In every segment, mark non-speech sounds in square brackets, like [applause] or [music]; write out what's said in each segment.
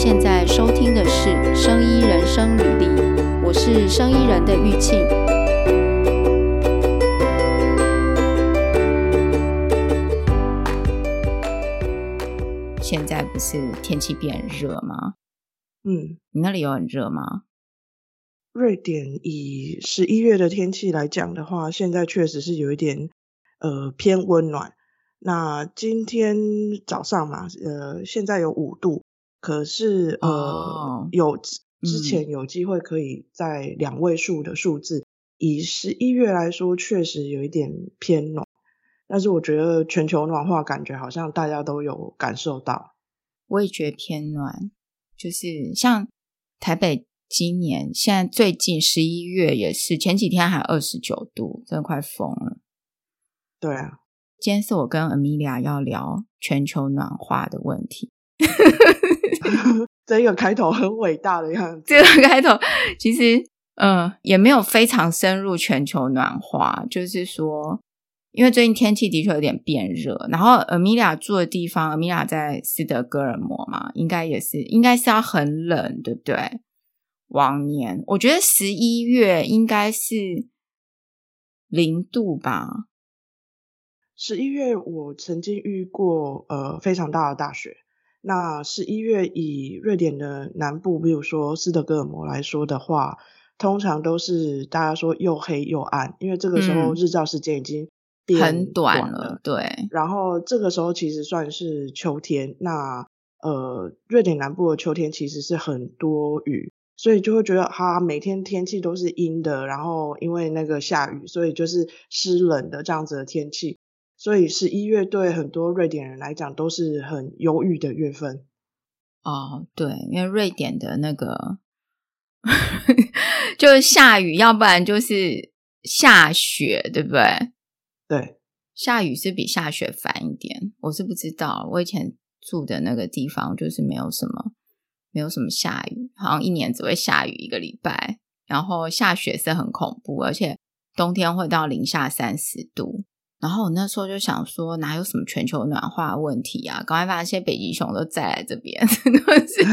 现在收听的是《生医人生履历》，我是生医人的玉庆。现在不是天气变热吗？嗯，你那里有很热吗？瑞典以十一月的天气来讲的话，现在确实是有一点呃偏温暖。那今天早上嘛，呃，现在有五度。可是，呃，oh, 有之前有机会可以在两位数的数字，嗯、以十一月来说，确实有一点偏暖。但是我觉得全球暖化感觉好像大家都有感受到。我也觉得偏暖，就是像台北今年现在最近十一月也是前几天还二十九度，真的快疯了。对啊，今天是我跟 Amelia 要聊全球暖化的问题。[laughs] 这一个开头很伟大的样子。这个开头其实，嗯、呃，也没有非常深入全球暖化，就是说，因为最近天气的确有点变热，然后 Amelia 住的地方，Amelia 在斯德哥尔摩嘛，应该也是，应该是要很冷，对不对？往年我觉得十一月应该是零度吧。十一月我曾经遇过呃非常大的大雪。那十一月以瑞典的南部，比如说斯德哥尔摩来说的话，通常都是大家说又黑又暗，因为这个时候日照时间已经很短了。对，然后这个时候其实算是秋天。那呃，瑞典南部的秋天其实是很多雨，所以就会觉得哈，每天天气都是阴的，然后因为那个下雨，所以就是湿冷的这样子的天气。所以十一月对很多瑞典人来讲都是很忧郁的月份。哦，对，因为瑞典的那个 [laughs] 就是下雨，要不然就是下雪，对不对？对，下雨是比下雪烦一点。我是不知道，我以前住的那个地方就是没有什么，没有什么下雨，好像一年只会下雨一个礼拜，然后下雪是很恐怖，而且冬天会到零下三十度。然后我那时候就想说，哪有什么全球暖化问题啊？赶快把那些北极熊都载来这边，真的是因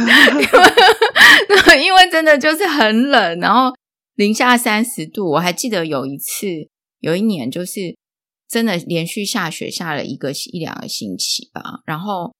为 [laughs] 因为真的就是很冷，然后零下三十度。我还记得有一次，有一年就是真的连续下雪下了一个一两个星期吧。然后，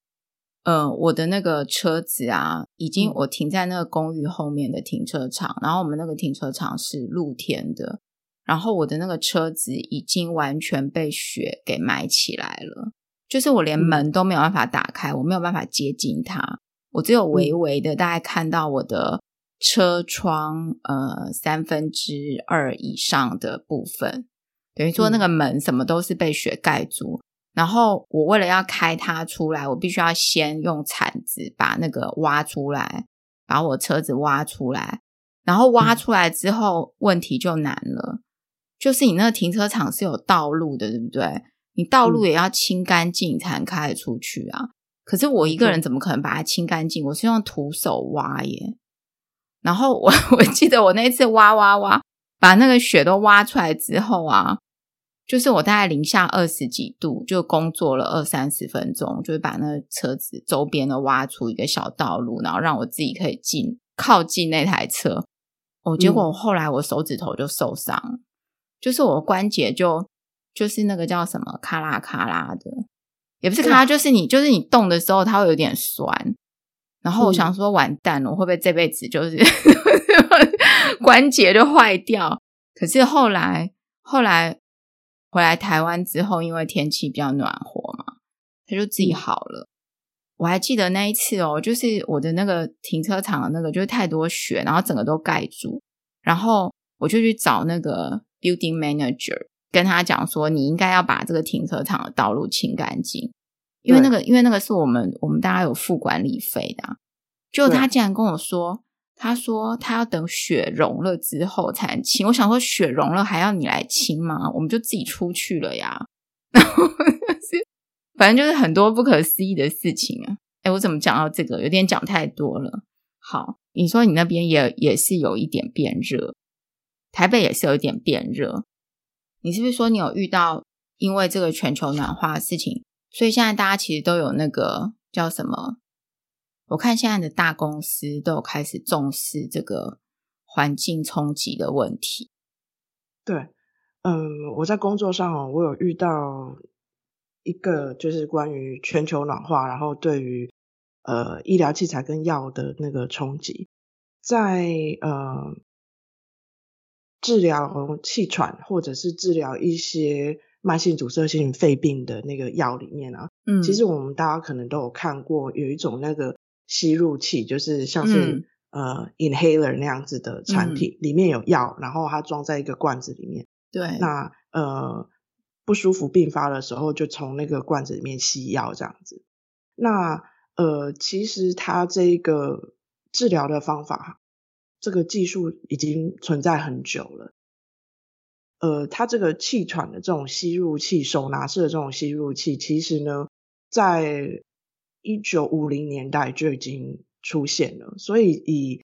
呃，我的那个车子啊，已经我停在那个公寓后面的停车场，嗯、然后我们那个停车场是露天的。然后我的那个车子已经完全被雪给埋起来了，就是我连门都没有办法打开，我没有办法接近它，我只有微微的大概看到我的车窗呃三分之二以上的部分，等于说那个门什么都是被雪盖住。然后我为了要开它出来，我必须要先用铲子把那个挖出来，把我车子挖出来，然后挖出来之后问题就难了。就是你那个停车场是有道路的，对不对？你道路也要清干净才能开得出去啊。可是我一个人怎么可能把它清干净？我是用徒手挖耶。然后我 [laughs] 我记得我那次挖挖挖，把那个雪都挖出来之后啊，就是我大概零下二十几度，就工作了二三十分钟，就是把那个车子周边的挖出一个小道路，然后让我自己可以进靠近那台车。哦，结果后来我手指头就受伤了。就是我的关节就就是那个叫什么咔啦咔啦的，也不是咔啦，就是你就是你动的时候它会有点酸，然后我想说完蛋了，我会不会这辈子就是 [laughs] 关节就坏掉？可是后来后来回来台湾之后，因为天气比较暖和嘛，它就自己好了。我还记得那一次哦，就是我的那个停车场的那个就是太多雪，然后整个都盖住，然后我就去找那个。Building Manager 跟他讲说，你应该要把这个停车场的道路清干净，因为那个，因为那个是我们我们大家有付管理费的啊。就他竟然跟我说，他说他要等雪融了之后才能清。我想说，雪融了还要你来清吗？我们就自己出去了呀。[laughs] 然后是，反正就是很多不可思议的事情啊。哎，我怎么讲到这个？有点讲太多了。好，你说你那边也也是有一点变热。台北也是有一点变热，你是不是说你有遇到因为这个全球暖化的事情，所以现在大家其实都有那个叫什么我看现在的大公司都有开始重视这个环境冲击的问题。对，嗯，我在工作上哦，我有遇到一个就是关于全球暖化，然后对于呃医疗器材跟药的那个冲击，在呃治疗气喘或者是治疗一些慢性阻塞性肺病的那个药里面啊，嗯，其实我们大家可能都有看过，有一种那个。吸入器就是像是、嗯、呃 inhaler 那样子的产品，嗯、里面有药，然后它装在一个罐子里面。对，那呃不舒服病发的时候，就从那个罐子里面吸药这样子。那呃其实它这个治疗的方法，这个技术已经存在很久了。呃，它这个气喘的这种吸入器，手拿式的这种吸入器，其实呢在一九五零年代就已经出现了，所以以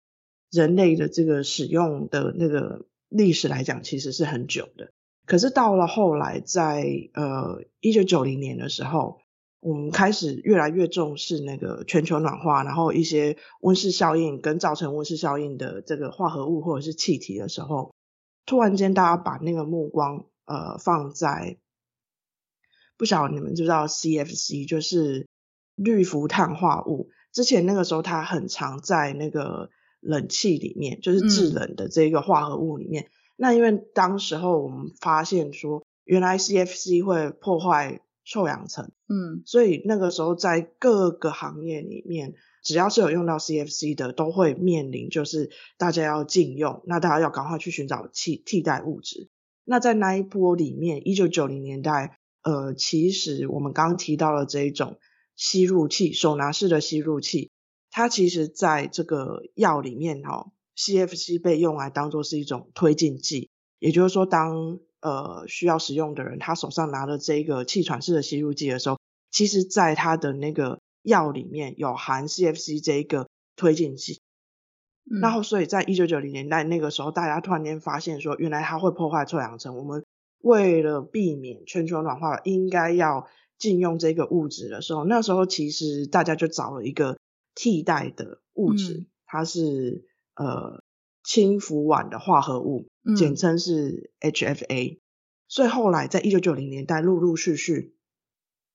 人类的这个使用的那个历史来讲，其实是很久的。可是到了后来在，在呃一九九零年的时候，我们开始越来越重视那个全球暖化，然后一些温室效应跟造成温室效应的这个化合物或者是气体的时候，突然间大家把那个目光呃放在，不晓得你们知不知道 CFC 就是。氯氟碳化物，之前那个时候它很常在那个冷气里面，就是制冷的这个化合物里面。嗯、那因为当时候我们发现说，原来 CFC 会破坏臭氧层，嗯，所以那个时候在各个行业里面，只要是有用到 CFC 的，都会面临就是大家要禁用，那大家要赶快去寻找替替代物质。那在那一波里面，一九九零年代，呃，其实我们刚刚提到了这一种。吸入器，手拿式的吸入器，它其实在这个药里面哦，CFC 被用来当做是一种推进剂，也就是说当，当呃需要使用的人，他手上拿了这个气喘式的吸入剂的时候，其实在他的那个药里面有含 CFC 这一个推进剂，嗯、然后所以在一九九零年代那个时候，大家突然间发现说，原来它会破坏臭氧层，我们为了避免全球暖化，应该要。禁用这个物质的时候，那时候其实大家就找了一个替代的物质，嗯、它是呃氢氟烷的化合物，嗯、简称是 HFA。所以后来在一九九零年代，陆陆续续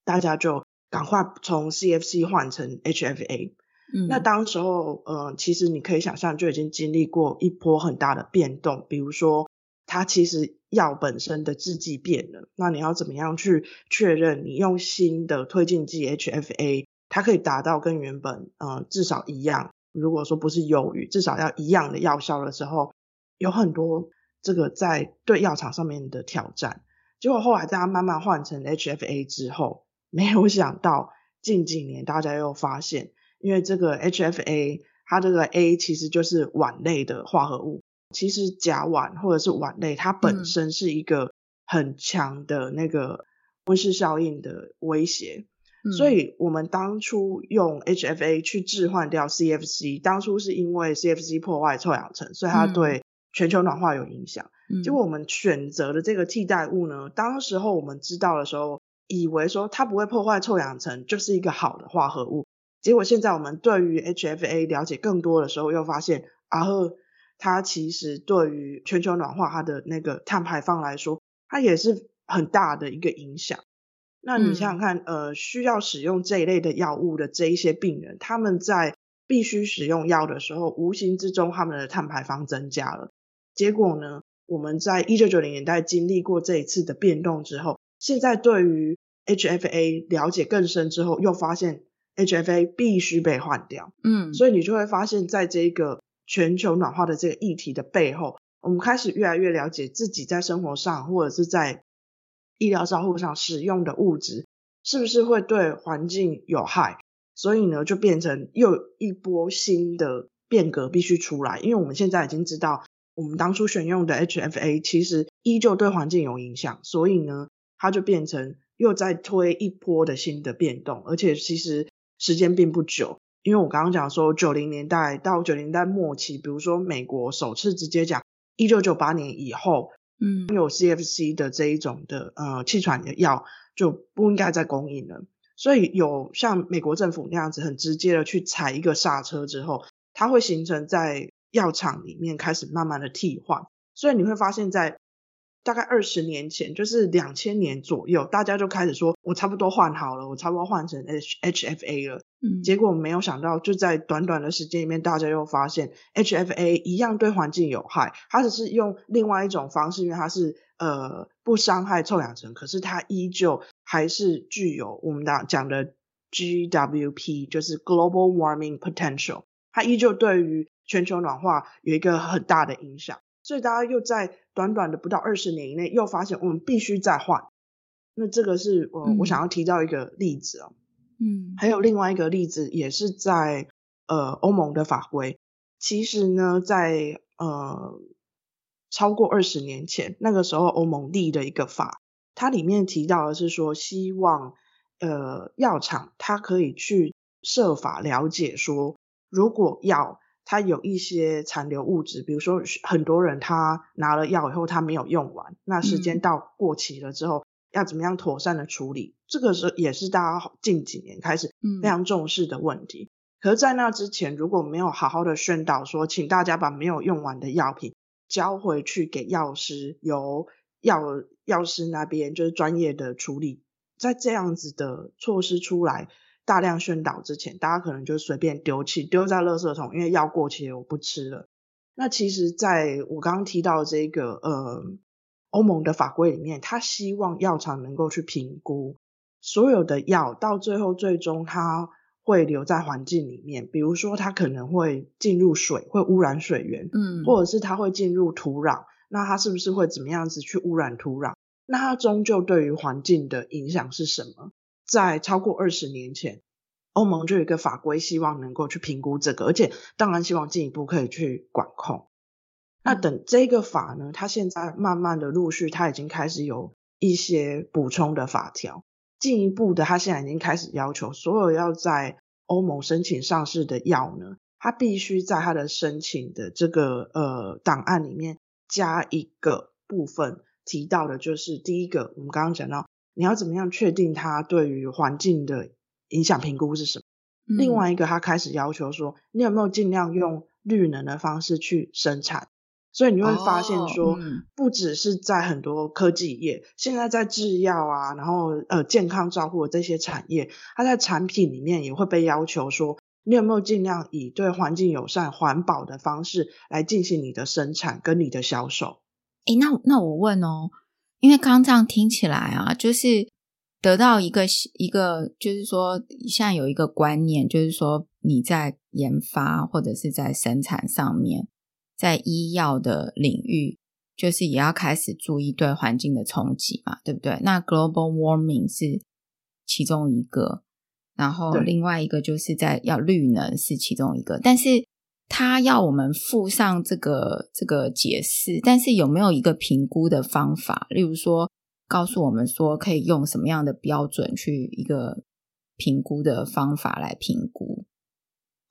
大家就赶快从 CFC 换成 HFA。嗯、那当时候呃，其实你可以想象，就已经经历过一波很大的变动，比如说。它其实药本身的制剂变了，那你要怎么样去确认你用新的推进剂 HFA，它可以达到跟原本呃至少一样，如果说不是优于，至少要一样的药效的时候，有很多这个在对药厂上面的挑战。结果后来大家慢慢换成 HFA 之后，没有想到近几年大家又发现，因为这个 HFA 它这个 A 其实就是烷类的化合物。其实甲烷或者是烷类，它本身是一个很强的那个温室效应的威胁，嗯、所以我们当初用 HFA 去置换掉 CFC，当初是因为 CFC 破坏臭氧层，所以它对全球暖化有影响。嗯、结果我们选择的这个替代物呢，当时候我们知道的时候，以为说它不会破坏臭氧层，就是一个好的化合物。结果现在我们对于 HFA 了解更多的时候，又发现啊呵。它其实对于全球暖化它的那个碳排放来说，它也是很大的一个影响。那你想想看，嗯、呃，需要使用这一类的药物的这一些病人，他们在必须使用药的时候，无形之中他们的碳排放增加了。结果呢，我们在一九九零年代经历过这一次的变动之后，现在对于 HFA 了解更深之后，又发现 HFA 必须被换掉。嗯，所以你就会发现在这个。全球暖化的这个议题的背后，我们开始越来越了解自己在生活上或者是在医疗照护上使用的物质是不是会对环境有害，所以呢，就变成又一波新的变革必须出来。因为我们现在已经知道，我们当初选用的 HFA 其实依旧对环境有影响，所以呢，它就变成又在推一波的新的变动，而且其实时间并不久。因为我刚刚讲说，九零年代到九零年代末期，比如说美国首次直接讲，一九九八年以后，嗯，有 CFC 的这一种的呃气喘的药就不应该再供应了。所以有像美国政府那样子很直接的去踩一个刹车之后，它会形成在药厂里面开始慢慢的替换。所以你会发现在大概二十年前，就是两千年左右，大家就开始说，我差不多换好了，我差不多换成 H HFA 了。嗯，结果没有想到，就在短短的时间里面，大家又发现 HFA 一样对环境有害，它只是用另外一种方式，因为它是呃不伤害臭氧层，可是它依旧还是具有我们的讲的 GWP，就是 Global Warming Potential，它依旧对于全球暖化有一个很大的影响。所以大家又在短短的不到二十年以内，又发现我们必须再换。那这个是我、嗯、我想要提到一个例子哦。嗯，还有另外一个例子，也是在呃欧盟的法规。其实呢，在呃超过二十年前，那个时候欧盟立的一个法，它里面提到的是说，希望呃药厂它可以去设法了解说，如果药它有一些残留物质，比如说很多人他拿了药以后他没有用完，那时间到过期了之后，嗯、要怎么样妥善的处理？这个是也是大家近几年开始非常重视的问题。嗯、可是，在那之前，如果没有好好的宣导说，请大家把没有用完的药品交回去给药师，由药药师那边就是专业的处理，在这样子的措施出来。大量宣导之前，大家可能就随便丢弃，丢在垃圾桶，因为药过期了，我不吃了。那其实，在我刚刚提到这个呃欧盟的法规里面，他希望药厂能够去评估所有的药，到最后最终它会留在环境里面，比如说它可能会进入水，会污染水源，嗯，或者是它会进入土壤，那它是不是会怎么样子去污染土壤？那它终究对于环境的影响是什么？在超过二十年前，欧盟就有一个法规，希望能够去评估这个，而且当然希望进一步可以去管控。那等这个法呢，它现在慢慢的陆续，它已经开始有一些补充的法条，进一步的，它现在已经开始要求所有要在欧盟申请上市的药呢，它必须在它的申请的这个呃档案里面加一个部分，提到的就是第一个，我们刚刚讲到。你要怎么样确定它对于环境的影响评估是什么？嗯、另外一个，他开始要求说，你有没有尽量用绿能的方式去生产？所以你会发现说，不只是在很多科技业，现在在制药啊，然后呃健康照护的这些产业，它在产品里面也会被要求说，你有没有尽量以对环境友善、环保的方式来进行你的生产跟你的销售？诶，那那我问哦。因为刚刚这样听起来啊，就是得到一个一个，就是说现在有一个观念，就是说你在研发或者是在生产上面，在医药的领域，就是也要开始注意对环境的冲击嘛，对不对？那 global warming 是其中一个，然后另外一个就是在要绿能是其中一个，但是。他要我们附上这个这个解释，但是有没有一个评估的方法？例如说，告诉我们说可以用什么样的标准去一个评估的方法来评估，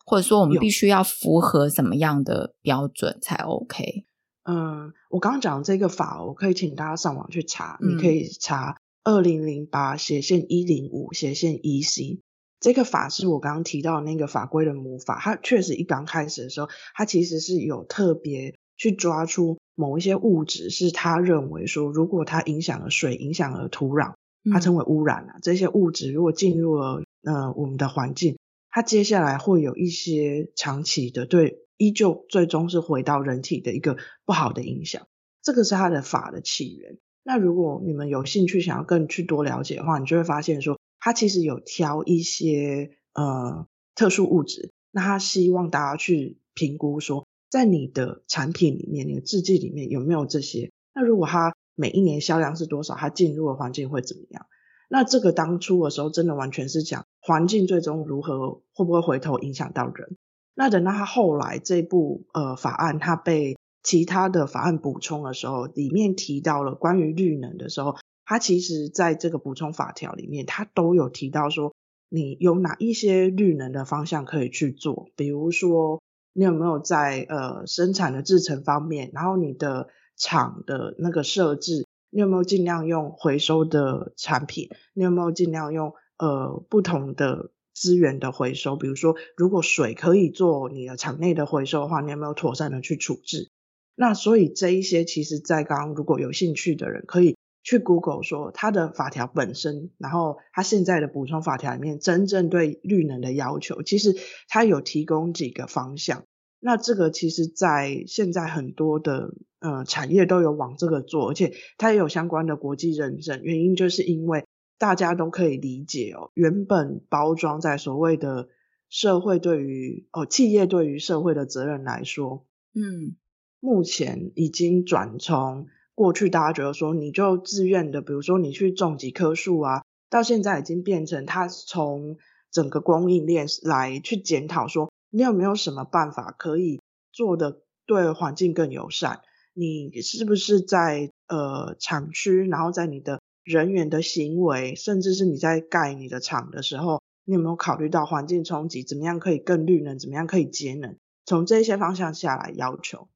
或者说我们必须要符合什么样的标准才 OK？嗯，我刚刚讲这个法，我可以请大家上网去查，嗯、你可以查二零零八斜线一零五斜线 EC。这个法是我刚刚提到那个法规的母法，它确实一刚开始的时候，它其实是有特别去抓出某一些物质，是他认为说，如果它影响了水，影响了土壤，它称为污染了。嗯、这些物质如果进入了呃我们的环境，它接下来会有一些长期的对，依旧最终是回到人体的一个不好的影响。这个是它的法的起源。那如果你们有兴趣想要更去多了解的话，你就会发现说。他其实有挑一些呃特殊物质，那他希望大家去评估说，在你的产品里面，你的制剂里面有没有这些？那如果它每一年销量是多少，它进入的环境会怎么样？那这个当初的时候，真的完全是讲环境最终如何，会不会回头影响到人？那等到他后来这部呃法案，它被其他的法案补充的时候，里面提到了关于绿能的时候。它其实在这个补充法条里面，它都有提到说，你有哪一些绿能的方向可以去做，比如说你有没有在呃生产的制程方面，然后你的厂的那个设置，你有没有尽量用回收的产品，你有没有尽量用呃不同的资源的回收，比如说如果水可以做你的厂内的回收的话，你有没有妥善的去处置？那所以这一些其实，在刚刚如果有兴趣的人可以去 Google 说它的法条本身，然后它现在的补充法条里面真正对绿能的要求，其实它有提供几个方向。那这个其实，在现在很多的呃产业都有往这个做，而且它也有相关的国际认证。原因就是因为大家都可以理解哦，原本包装在所谓的社会对于哦企业对于社会的责任来说，嗯，目前已经转从过去大家觉得说你就自愿的，比如说你去种几棵树啊，到现在已经变成他从整个供应链来去检讨说。你有没有什么办法可以做的对环境更友善？你是不是在呃厂区，然后在你的人员的行为，甚至是你在盖你的厂的时候，你有没有考虑到环境冲击？怎么样可以更绿能？怎么样可以节能？从这些方向下来要求。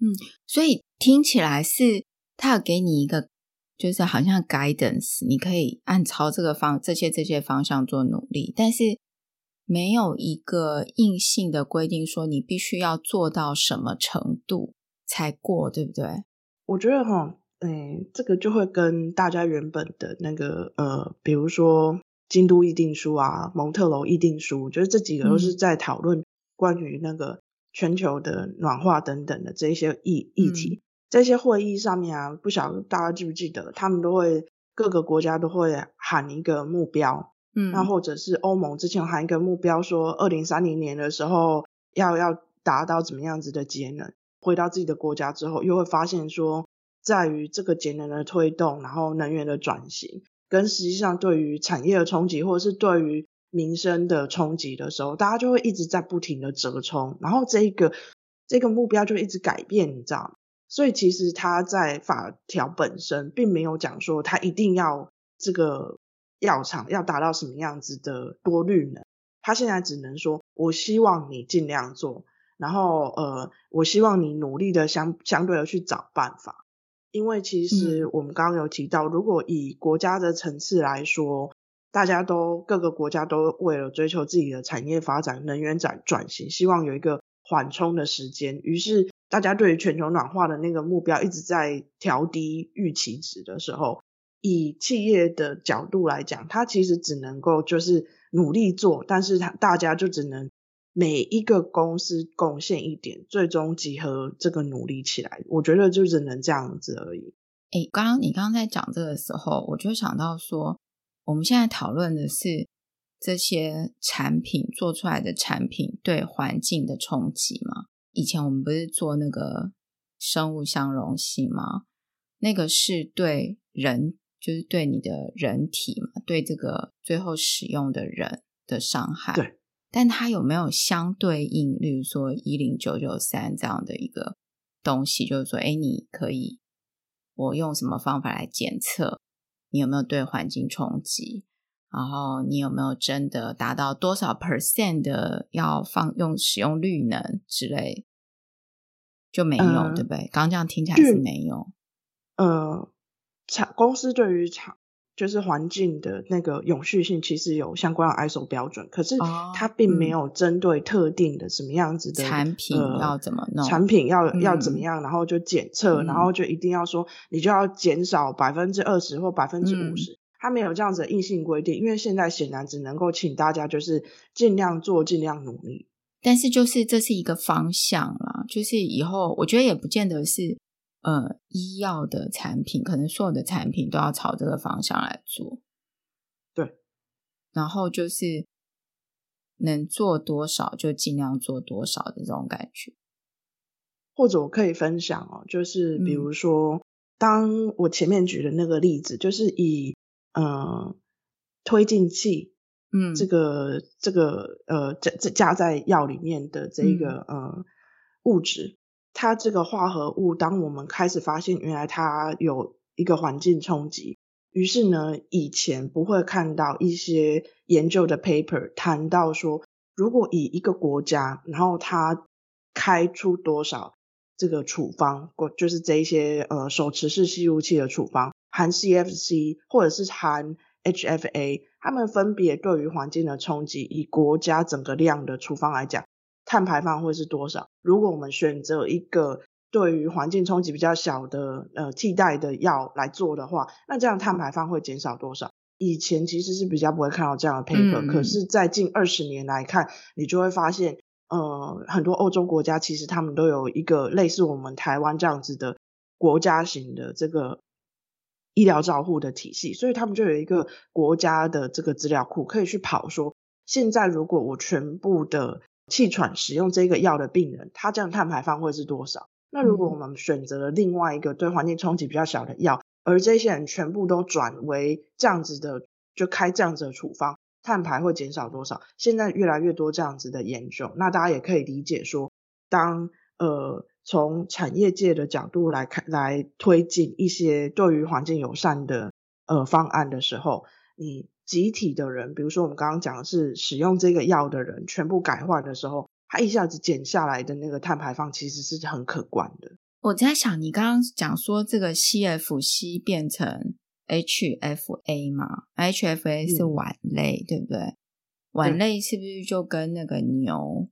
嗯，所以听起来是他有给你一个，就是好像 guidance，你可以按朝这个方这些这些方向做努力，但是。没有一个硬性的规定说你必须要做到什么程度才过，对不对？我觉得哈，嗯，这个就会跟大家原本的那个呃，比如说京都议定书啊、蒙特楼议定书，就是这几个都是在讨论关于那个全球的暖化等等的这些议议题。嗯、这些会议上面啊，不晓得大家记不记得，他们都会各个国家都会喊一个目标。嗯，那或者是欧盟之前还有一个目标，说二零三零年的时候要要达到怎么样子的节能，回到自己的国家之后，又会发现说，在于这个节能的推动，然后能源的转型，跟实际上对于产业的冲击，或者是对于民生的冲击的时候，大家就会一直在不停的折冲，然后这一个这个目标就一直改变，你知道吗？所以其实他在法条本身并没有讲说他一定要这个。药厂要达到什么样子的多绿能，他现在只能说，我希望你尽量做，然后呃，我希望你努力的相相对的去找办法，因为其实我们刚刚有提到，如果以国家的层次来说，大家都各个国家都为了追求自己的产业发展、能源转转型，希望有一个缓冲的时间，于是大家对于全球暖化的那个目标一直在调低预期值的时候。以企业的角度来讲，他其实只能够就是努力做，但是他大家就只能每一个公司贡献一点，最终集合这个努力起来。我觉得就只能这样子而已。诶，刚刚你刚刚在讲这个时候，我就想到说，我们现在讨论的是这些产品做出来的产品对环境的冲击吗？以前我们不是做那个生物相容性吗？那个是对人。就是对你的人体嘛，对这个最后使用的人的伤害。对，但它有没有相对应，例如说一零九九三这样的一个东西？就是说，哎，你可以，我用什么方法来检测你有没有对环境冲击？然后你有没有真的达到多少 percent 的要放用使用率呢之类？就没有，嗯、对不对？刚刚这样听起来是没有。呃。厂公司对于厂就是环境的那个永续性，其实有相关的 ISO 标准，可是它并没有针对特定的什么样子的、哦嗯、产品要怎么弄，呃、产品要要怎么样，然后就检测，嗯、然后就一定要说你就要减少百分之二十或百分之五十，它没有这样子的硬性规定，因为现在显然只能够请大家就是尽量做，尽量努力。但是就是这是一个方向啦，就是以后我觉得也不见得是。呃，医药的产品可能所有的产品都要朝这个方向来做，对。然后就是能做多少就尽量做多少的这种感觉。或者我可以分享哦，就是比如说，嗯、当我前面举的那个例子，就是以呃推进器，嗯，这个这个呃这这加在药里面的这个、嗯、呃物质。它这个化合物，当我们开始发现原来它有一个环境冲击，于是呢，以前不会看到一些研究的 paper 谈到说，如果以一个国家，然后它开出多少这个处方，就是这一些呃手持式吸入器的处方，含 CFC 或者是含 HFA，他们分别对于环境的冲击，以国家整个量的处方来讲，碳排放会是多少？如果我们选择一个对于环境冲击比较小的呃替代的药来做的话，那这样碳排放会减少多少？以前其实是比较不会看到这样的 paper，嗯，可是在近二十年来看，你就会发现，呃，很多欧洲国家其实他们都有一个类似我们台湾这样子的国家型的这个医疗照护的体系，所以他们就有一个国家的这个资料库可以去跑说，现在如果我全部的气喘使用这个药的病人，他这样碳排放会是多少？那如果我们选择了另外一个对环境冲击比较小的药，而这些人全部都转为这样子的，就开这样子的处方，碳排会减少多少？现在越来越多这样子的研究，那大家也可以理解说，当呃从产业界的角度来看，来推进一些对于环境友善的呃方案的时候，你集体的人，比如说我们刚刚讲的是使用这个药的人，全部改换的时候，它一下子减下来的那个碳排放其实是很可观的。我在想，你刚刚讲说这个 CFC 变成 HFA 嘛？HFA 是烷类，嗯，对不对？烷类是不是就跟那个牛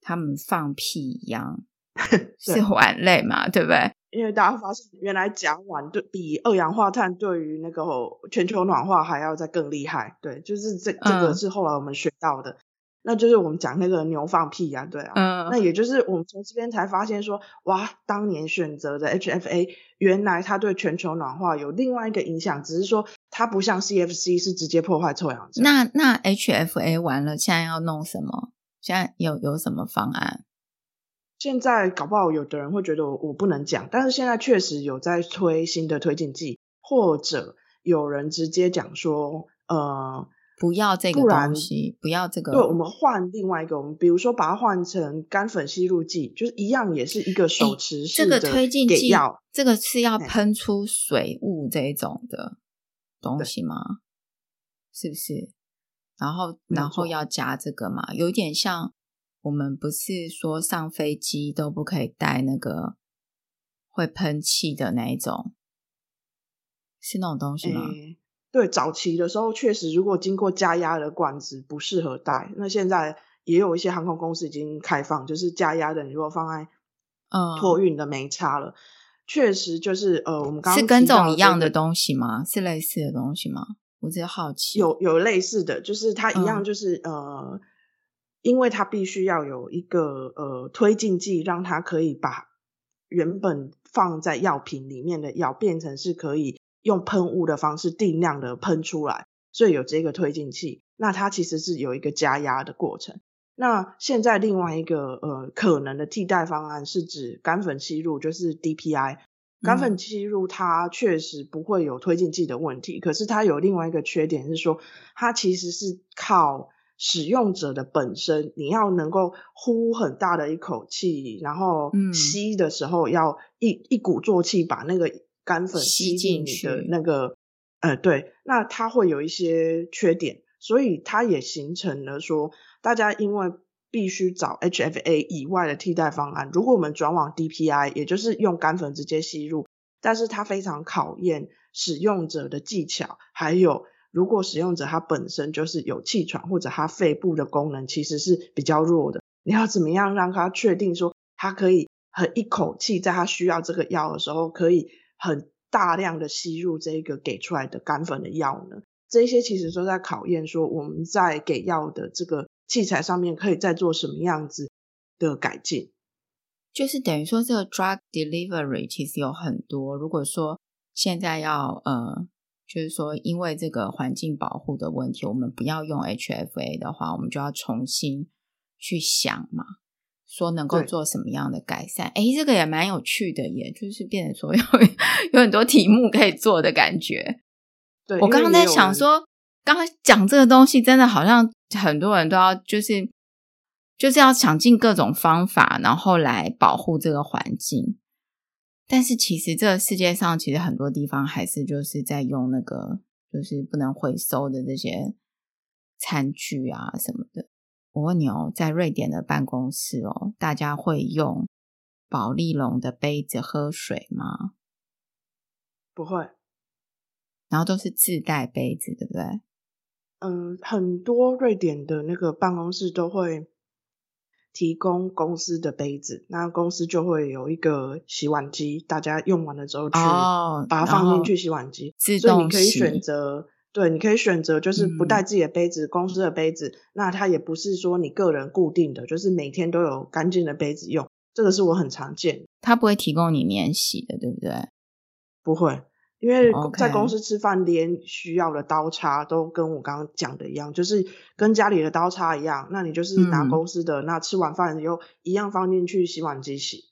他们放屁一样，[laughs] 是烷类嘛？对不对？因为大家发现，原来甲烷对比二氧化碳对于那个全球暖化还要再更厉害。对，就是这这个是后来我们学到的。嗯那就是我们讲那个牛放屁呀、啊，对啊，嗯，那也就是我们从这边才发现说，哇，当年选择的 HFA 原来它对全球暖化有另外一个影响，只是说它不像 CFC 是直接破坏臭氧层。那那 HFA 完了，现在要弄什么？现在有有什么方案？现在搞不好有的人会觉得我我不能讲，但是现在确实有在推新的推进剂，或者有人直接讲说，呃。不要这个东西，不，不要这个。对，我们换另外一个，我们比如说把它换成干粉吸入剂，就是一样，也是一个手持式的。这个推进剂，这个是要喷出水雾这一种的东西吗？是不是？然后，然后要加这个嘛？有点像我们不是说上飞机都不可以带那个会喷气的那一种，是那种东西吗？欸对，早期的时候确实，如果经过加压的管子不适合带。那现在也有一些航空公司已经开放，就是加压的，你如果放在嗯托运的没差了。确实就是呃，我们刚是跟这种一样的东西吗？是类似的东西吗？我只是好奇。有有类似的，就是它一样，就是、嗯、呃，因为它必须要有一个呃推进剂，让它可以把原本放在药瓶里面的药变成是可以。用喷雾的方式定量的喷出来，所以有这个推进器。那它其实是有一个加压的过程。那现在另外一个呃可能的替代方案是指干粉吸入，就是 DPI。干粉吸入它确实不会有推进剂的问题，嗯，可是它有另外一个缺点是说，它其实是靠使用者的本身，你要能够呼很大的一口气，然后吸的时候要一一鼓作气把那个。干粉吸进你的那个，呃，对，那它会有一些缺点，所以它也形成了说，大家因为必须找 HFA 以外的替代方案。如果我们转往 DPI，也就是用干粉直接吸入，但是它非常考验使用者的技巧，还有如果使用者他本身就是有气喘或者他肺部的功能其实是比较弱的，你要怎么样让他确定说他可以很一口气在他需要这个药的时候可以。很大量的吸入这个给出来的干粉的药呢，这些其实都在考验说我们在给药的这个器材上面可以再做什么样子的改进。就是等于说这个 drug delivery 其实有很多。如果说现在要呃，就是说因为这个环境保护的问题，我们不要用 HFA 的话，我们就要重新去想嘛。说能够做什么样的改善？哎，这个也蛮有趣的耶，就是变成说有 [laughs] 有很多题目可以做的感觉。对，我刚刚在想说，刚刚讲这个东西，真的好像很多人都要就是就是要想尽各种方法，然后来保护这个环境。但是其实这个世界上，其实很多地方还是就是在用那个就是不能回收的这些餐具啊什么的。我问你哦，在瑞典的办公室哦，大家会用保丽龙的杯子喝水吗？不会。然后都是自带杯子，对不对？嗯，很多瑞典的那个办公室都会提供公司的杯子，那公司就会有一个洗碗机，大家用完了之后去把它放进去洗碗机。所以你可以选择，对，你可以选择就是不带自己的杯子，嗯、公司的杯子，那它也不是说你个人固定的，就是每天都有干净的杯子用，这个是我很常见。它不会提供你免洗的，对不对？不会。因为在公司吃饭，连需要的刀叉都跟我刚刚讲的一样，就是跟家里的刀叉一样。那你就是拿公司的，嗯、那吃完饭又一样放进去洗碗机洗，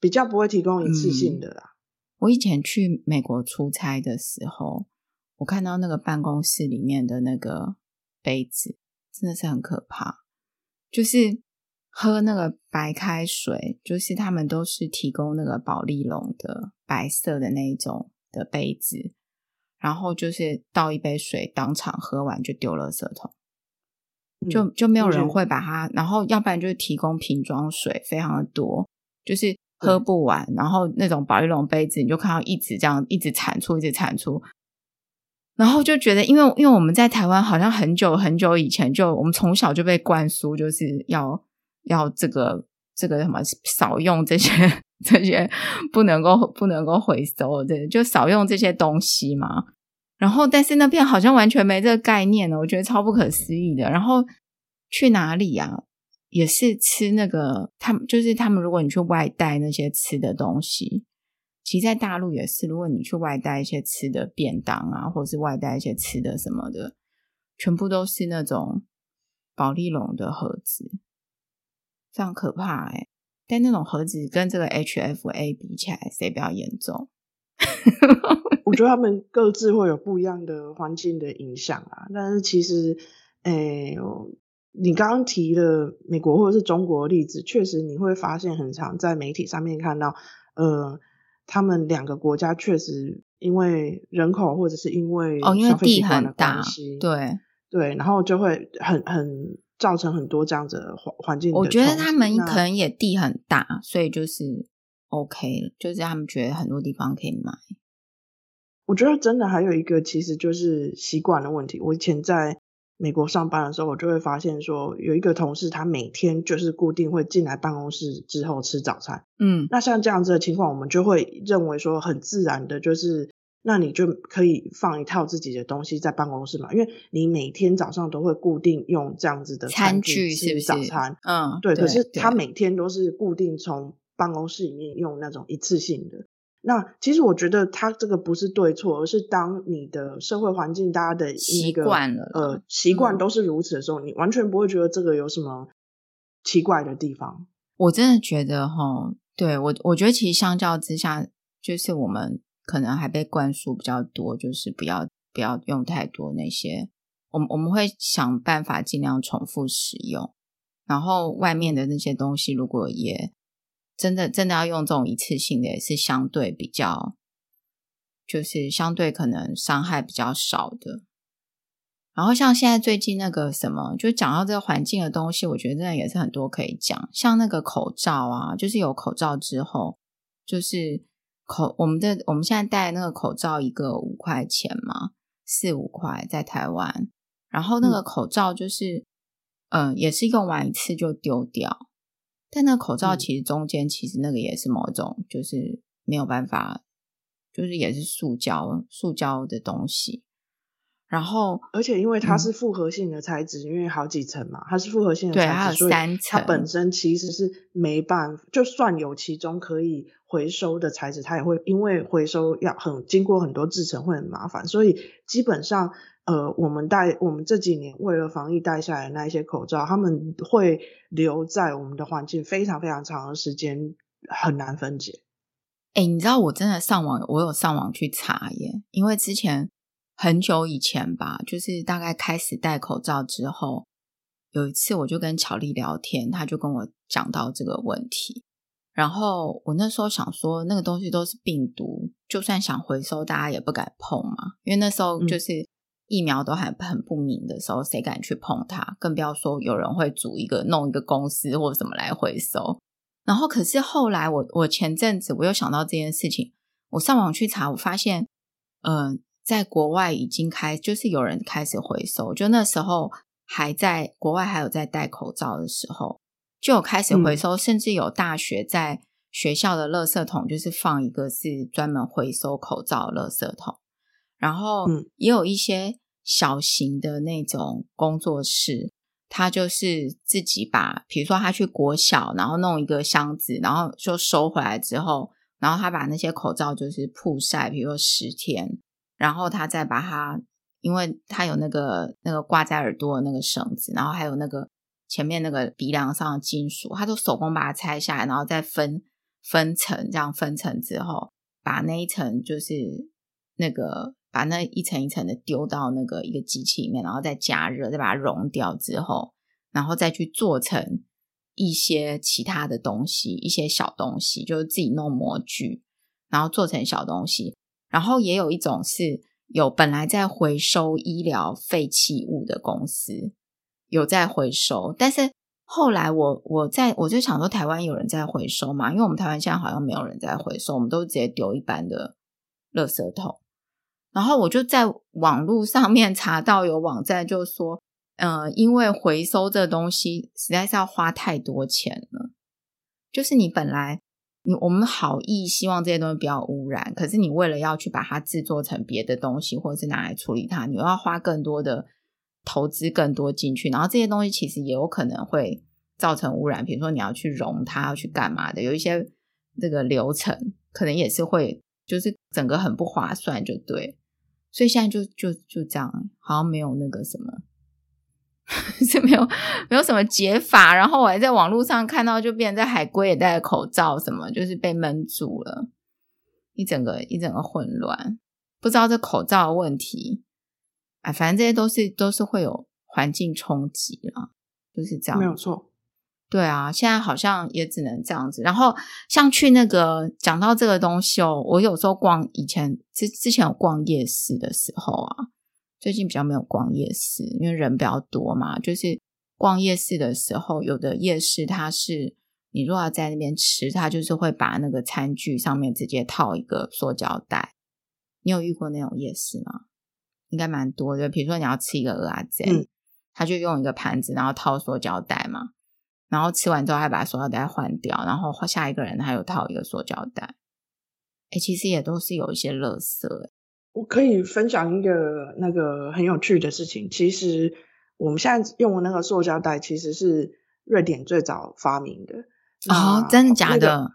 比较不会提供一次性的啦。嗯、我以前去美国出差的时候，我看到那个办公室里面的那个杯子，真的是很可怕。就是喝那个白开水，就是他们都是提供那个保丽龙的白色的那一种。的杯子，然后就是倒一杯水，当场喝完就丢垃圾桶，嗯、就就没有人会把它。嗯、然后要不然就是提供瓶装水，非常的多，就是喝不完。嗯、然后那种保丽龙杯子，你就看到一直这样一直产出，一直产出。然后就觉得，因为因为我们在台湾好像很久很久以前就，我们从小就被灌输，就是要要这个这个什么少用这些。这些不能够不能够回收的，就少用这些东西嘛。然后，但是那边好像完全没这个概念呢，我觉得超不可思议的。然后去哪里、啊？也是吃那个，他们就是他们。如果你去外带那些吃的东西，其实在大陆也是。如果你去外带一些吃的便当啊，或是外带一些吃的什么的，全部都是那种保丽龙的盒子，非常可怕哎、但那种盒子跟这个 HFA 比起来，谁比较严重？[laughs] 我觉得他们各自会有不一样的环境的影响啊。但是其实，诶、欸，你刚刚提的美国或者是中国的例子，确实你会发现很常在媒体上面看到，呃，他们两个国家确实因为人口或者是因为哦，因为地很大，对对，然后就会很很。造成很多这样子的环环境，我觉得他们可能也地很大，所以就是 OK 了，就是他们觉得很多地方可以买。我觉得真的还有一个，其实就是习惯的问题。我以前在美国上班的时候，我就会发现说，有一个同事他每天就是固定会进来办公室之后吃早餐。嗯，那像这样子的情况，我们就会认为说很自然的，就是。那你就可以放一套自己的东西在办公室嘛，因为你每天早上都会固定用这样子的餐具吃早餐，是是嗯，对。对，可是他每天都是固定从办公室里面用那种一次性的。那其实我觉得他这个不是对错，而是当你的社会环境大家的那个习惯了，呃，习惯都是如此的时候，嗯，你完全不会觉得这个有什么奇怪的地方。我真的觉得哈，对，我我觉得其实相较之下，就是我们。可能还被灌输比较多，就是不要不要用太多那些，我们我们会想办法尽量重复使用。然后外面的那些东西，如果也真的真的要用这种一次性的，也是相对比较，就是相对可能伤害比较少的。然后像现在最近那个什么，就讲到这个环境的东西，我觉得真的也是很多可以讲。像那个口罩啊，就是有口罩之后，就是。口，我们的我们现在戴那个口罩一个五块钱嘛，四五块在台湾。然后那个口罩就是，嗯、呃，也是用完一次就丢掉。但那个口罩其实中间其实那个也是某种，就是没有办法，就是也是塑胶塑胶的东西。然后，而且因为它是复合性的材质，嗯、因为好几层嘛，它是复合性的材质，对，它有三层，它本身其实是没办法，就算有其中可以回收的材质，它也会因为回收要很经过很多制成会很麻烦，所以基本上，呃，我们戴我们这几年为了防疫戴下来的那一些口罩，他们会留在我们的环境非常非常长的时间，很难分解。哎，你知道我真的上网，我有上网去查耶，因为之前。很久以前吧，就是大概开始戴口罩之后，有一次我就跟巧丽聊天，她就跟我讲到这个问题。然后我那时候想说，那个东西都是病毒，就算想回收，大家也不敢碰嘛。因为那时候就是疫苗都还很不明的时候，谁敢去碰它？更不要说有人会组一个弄一个公司或者什么来回收。然后可是后来我我前阵子我又想到这件事情，我上网去查，我发现，嗯、呃。在国外已经开，就是有人开始回收，就那时候还在国外还有在戴口罩的时候，就有开始回收，嗯、甚至有大学在学校的垃圾桶就是放一个是专门回收口罩的垃圾桶，然后也有一些小型的那种工作室，他就是自己把，比如说他去国小，然后弄一个箱子，然后就收回来之后，然后他把那些口罩就是曝晒，比如说十天。然后他再把它，因为他有那个那个挂在耳朵的那个绳子，然后还有那个前面那个鼻梁上的金属，他就手工把它拆下来，然后再分分层，这样分层之后，把那一层就是那个把那一层一层的丢到那个一个机器里面，然后再加热，再把它融掉之后，然后再去做成一些其他的东西，一些小东西，就是自己弄模具，然后做成小东西。然后也有一种是有本来在回收医疗废弃物的公司有在回收，但是后来我我在我就想说台湾有人在回收嘛，因为我们台湾现在好像没有人在回收，我们都直接丢一般的垃圾桶。然后我就在网络上面查到有网站就说，呃，因为回收这东西实在是要花太多钱了，就是你本来。你我们好意希望这些东西不要污染，可是你为了要去把它制作成别的东西，或者是拿来处理它，你又要花更多的投资更多进去，然后这些东西其实也有可能会造成污染。比如说你要去熔它，要去干嘛的，有一些这个流程可能也是会，就是整个很不划算，就对。所以现在就就就这样，好像没有那个什么。[laughs] 是没有没有什么解法，然后我还在网络上看到，就变成在海龟也戴口罩，什么就是被闷住了，一整个一整个混乱，不知道这口罩的问题，哎，反正这些都是都是会有环境冲击了，就是这样，没有错，对啊，现在好像也只能这样子。然后像去那个讲到这个东西哦，我有时候逛以前之之前有逛夜市的时候啊。最近比较没有逛夜市，因为人比较多嘛。就是逛夜市的时候，有的夜市它是你如果要在那边吃，它就是会把那个餐具上面直接套一个塑胶袋。你有遇过那种夜市吗？应该蛮多的。比如说你要吃一个蚵仔煎，他就用一个盘子，然后套塑胶袋嘛。然后吃完之后还把塑胶袋换掉，然后下一个人还有套一个塑胶袋。哎，其实也都是有一些垃圾。我可以分享一个那个很有趣的事情。其实我们现在用的那个塑胶袋，其实是瑞典最早发明的。哦，真的假的？那个、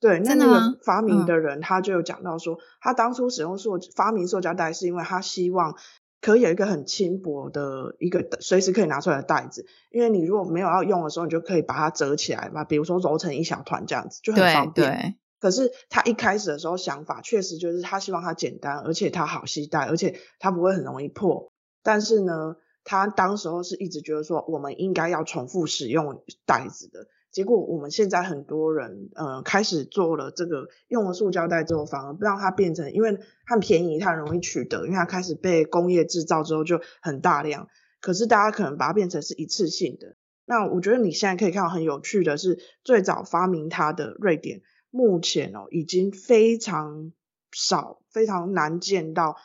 对，那那个发明的人他就有讲到说，他当初使用塑发明塑胶袋，是因为他希望可以有一个很轻薄的一个随时可以拿出来的袋子。因为你如果没有要用的时候，你就可以把它折起来嘛，比如说揉成一小团这样子，就很方便。可是他一开始的时候想法确实就是他希望它简单，而且它好携带，而且它不会很容易破。但是呢，他当时候是一直觉得说我们应该要重复使用袋子的。结果我们现在很多人呃开始做了这个用了塑胶袋之后，反而不让它变成，因为它便宜，它容易取得，因为它开始被工业制造之后就很大量。可是大家可能把它变成是一次性的。那我觉得你现在可以看到很有趣的是，最早发明它的瑞典。目前哦，已经非常少，非常难见到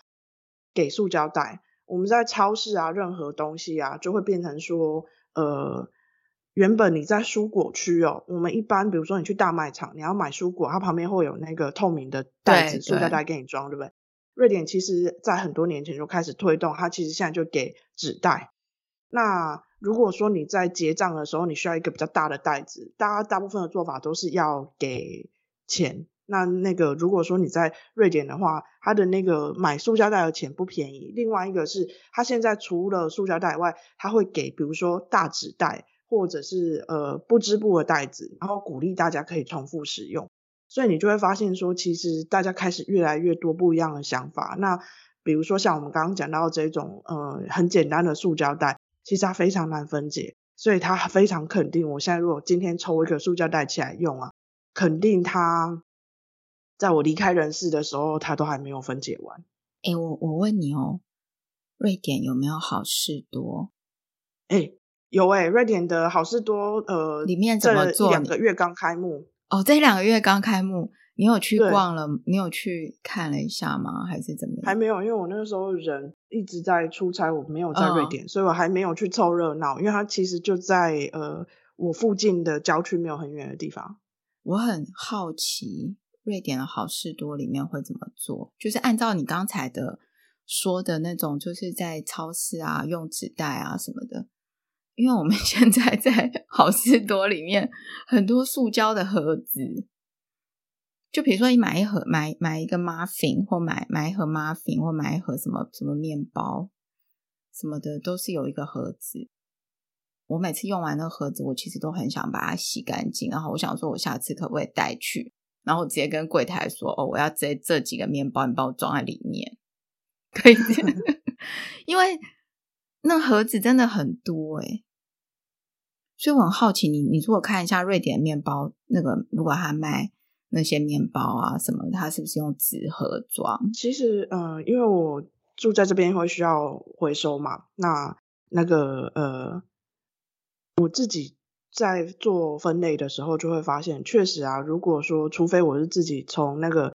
给塑胶袋。我们在超市啊，任何东西啊，就会变成说，呃，原本你在蔬果区哦，我们一般比如说你去大卖场，你要买蔬果，它旁边会有那个透明的袋子，塑胶袋给你装，对不对？瑞典其实在很多年前就开始推动，它其实现在就给纸袋。那如果说你在结账的时候，你需要一个比较大的袋子，大家大部分的做法都是要给。钱，那那个如果说你在瑞典的话，它的那个买塑胶袋的钱不便宜。另外一个是，它现在除了塑胶袋外，它会给比如说大纸袋或者是呃不织布的袋子，然后鼓励大家可以重复使用。所以你就会发现说，其实大家开始越来越多不一样的想法。那比如说像我们刚刚讲到这种呃很简单的塑胶袋，其实它非常难分解，所以它非常肯定。我现在如果今天抽一个塑胶袋起来用啊。肯定他在我离开人世的时候，他都还没有分解完。哎、欸，我我问你哦，瑞典有没有好事多？哎、欸，有哎、欸，瑞典的好事多，呃，里面怎么两个月刚开幕。哦，这两个月刚开幕。你有去逛了？你有去看了一下吗？还是怎么样？还没有，因为我那个时候人一直在出差，我没有在瑞典，嗯、所以我还没有去凑热闹。因为它其实就在呃我附近的郊区，没有很远的地方。我很好奇，瑞典的好事多里面会怎么做？就是按照你刚才的说的那种，就是在超市啊用纸袋啊什么的。因为我们 [laughs] 现在在 [laughs] 好事多里面，很多塑胶的盒子。就比如说，你买一盒买买一个 muffin，或买买一盒 muffin，或买一盒什么什么面包什么的，都是有一个盒子。我每次用完那个盒子，我其实都很想把它洗干净。然后我想说，我下次可不可以带去？然后我直接跟柜台说：“哦，我要这这几个面包，你帮我装在里面，[laughs] 可以？[laughs] ”因为那盒子真的很多诶，所以我很好奇你，你你如果看一下瑞典面包，那个如果他卖。那些面包啊什么，他是不是用纸盒装？其实，呃，因为我住在这边会需要回收嘛，那那个呃，我自己在做分类的时候就会发现，确实啊，如果说除非我是自己从那个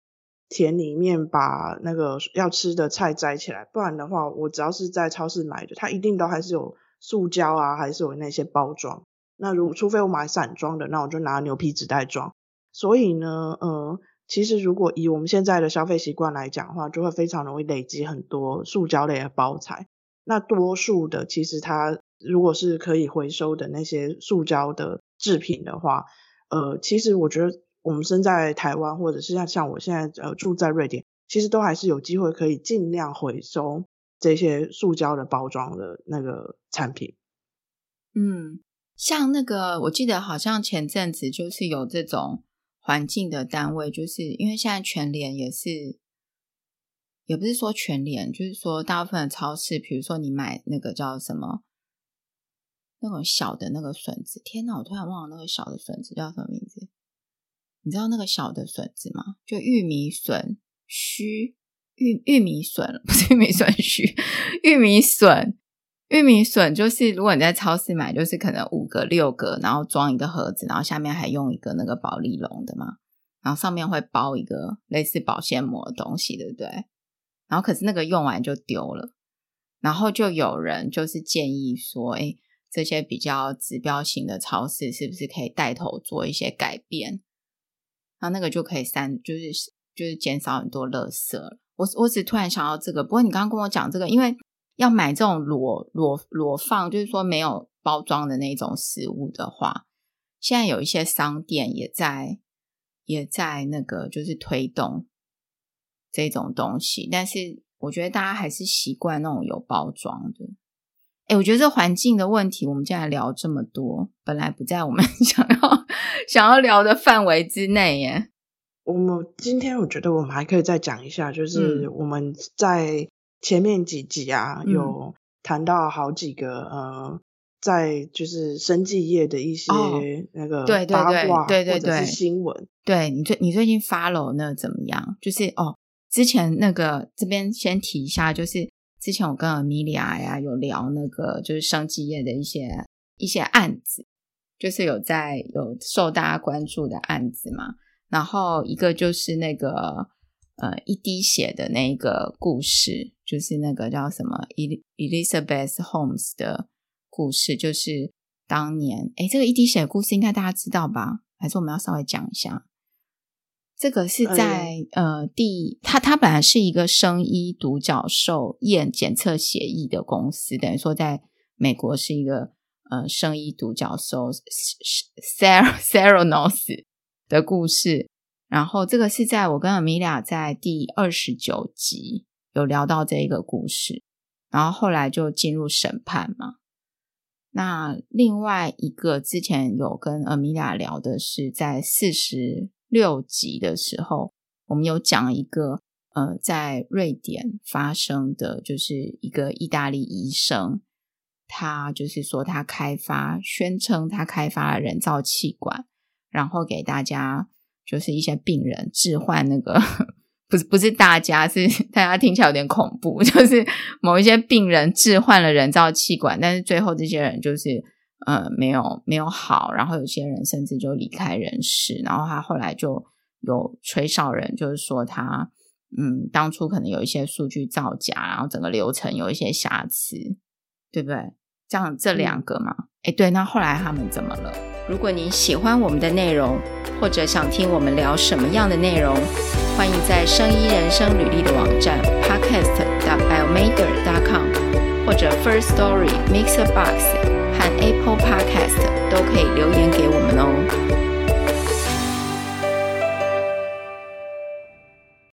田里面把那个要吃的菜摘起来，不然的话，我只要是在超市买的，它一定都还是有塑胶啊，还是有那些包装。那如除非我买散装的，那我就拿牛皮纸袋装。所以呢，呃，其实如果以我们现在的消费习惯来讲的话，就会非常容易累积很多塑胶类的包材。那多数的，其实它如果是可以回收的那些塑胶的制品的话，呃，其实我觉得我们身在台湾，或者是像像我现在呃住在瑞典，其实都还是有机会可以尽量回收这些塑胶的包装的那个产品。嗯，像那个我记得好像前阵子就是有这种。环境的单位，就是因为现在全联也是，也不是说全联，就是说大部分的超市，比如说你买那个叫什么，那种小的那个笋子，天哪，我突然忘了那个小的笋子叫什么名字？你知道那个小的笋子吗？就玉米笋须，玉玉米笋 [laughs] 不是玉米笋须，玉米笋。玉米笋就是，如果你在超市买，就是可能五个六个，然后装一个盒子，然后下面还用一个那个保丽龙的嘛，然后上面会包一个类似保鲜膜的东西，对不对？然后可是那个用完就丢了，然后就有人就是建议说，哎，这些比较指标型的超市是不是可以带头做一些改变？然后那个就可以删，就是就是减少很多垃圾。我我只突然想到这个，不过你刚刚跟我讲这个，因为。要买这种裸裸裸放，就是说没有包装的那种食物的话，现在有一些商店也在也在那个就是推动这种东西，但是我觉得大家还是习惯那种有包装的。哎，我觉得这环境的问题，我们现在聊这么多，本来不在我们 [laughs] 想要想要聊的范围之内耶。我们今天我觉得我们还可以再讲一下，就是我们在。前面几集啊，嗯、有谈到好几个呃，在就是生技业的一些那个八卦，对对对，或者是新闻。对你最你最近 follow 那怎么样？就是哦，之前那个这边先提一下，就是之前我跟 Amelia 呀有聊那个就是生技业的一些一些案子，就是有在有受大家关注的案子嘛。然后一个就是那个。呃，一滴血的那个故事，就是那个叫什么 Elizabeth Holmes 的故事，就是当年，诶，这个一滴血的故事应该大家知道吧？还是我们要稍微讲一下？这个是在、嗯、呃第，他他本来是一个生医独角兽验检测协议的公司，等于说在美国是一个呃生医独角兽 Ser [laughs] Seronos 的故事。然后这个是在我跟阿米娅在第二十九集有聊到这一个故事，然后后来就进入审判嘛。那另外一个之前有跟阿米娅聊的是在四十六集的时候，我们有讲一个呃在瑞典发生的，就是一个意大利医生，他就是说他开发，宣称他开发了人造气管，然后给大家。就是一些病人置换那个，[laughs] 不是不是大家，是大家听起来有点恐怖。[laughs] 就是某一些病人置换了人造气管，但是最后这些人就是呃没有没有好，然后有些人甚至就离开人世。然后他后来就有吹哨人，就是说他嗯，当初可能有一些数据造假，然后整个流程有一些瑕疵，对不对？这样这两个嘛，哎、嗯，对，那后来他们怎么了？如果你喜欢我们的内容，或者想听我们聊什么样的内容，欢迎在生医人生履历的网站 podcast.biomeder.com 或者 First Story Mixer Box 和 apple podcast 都可以留言给我们哦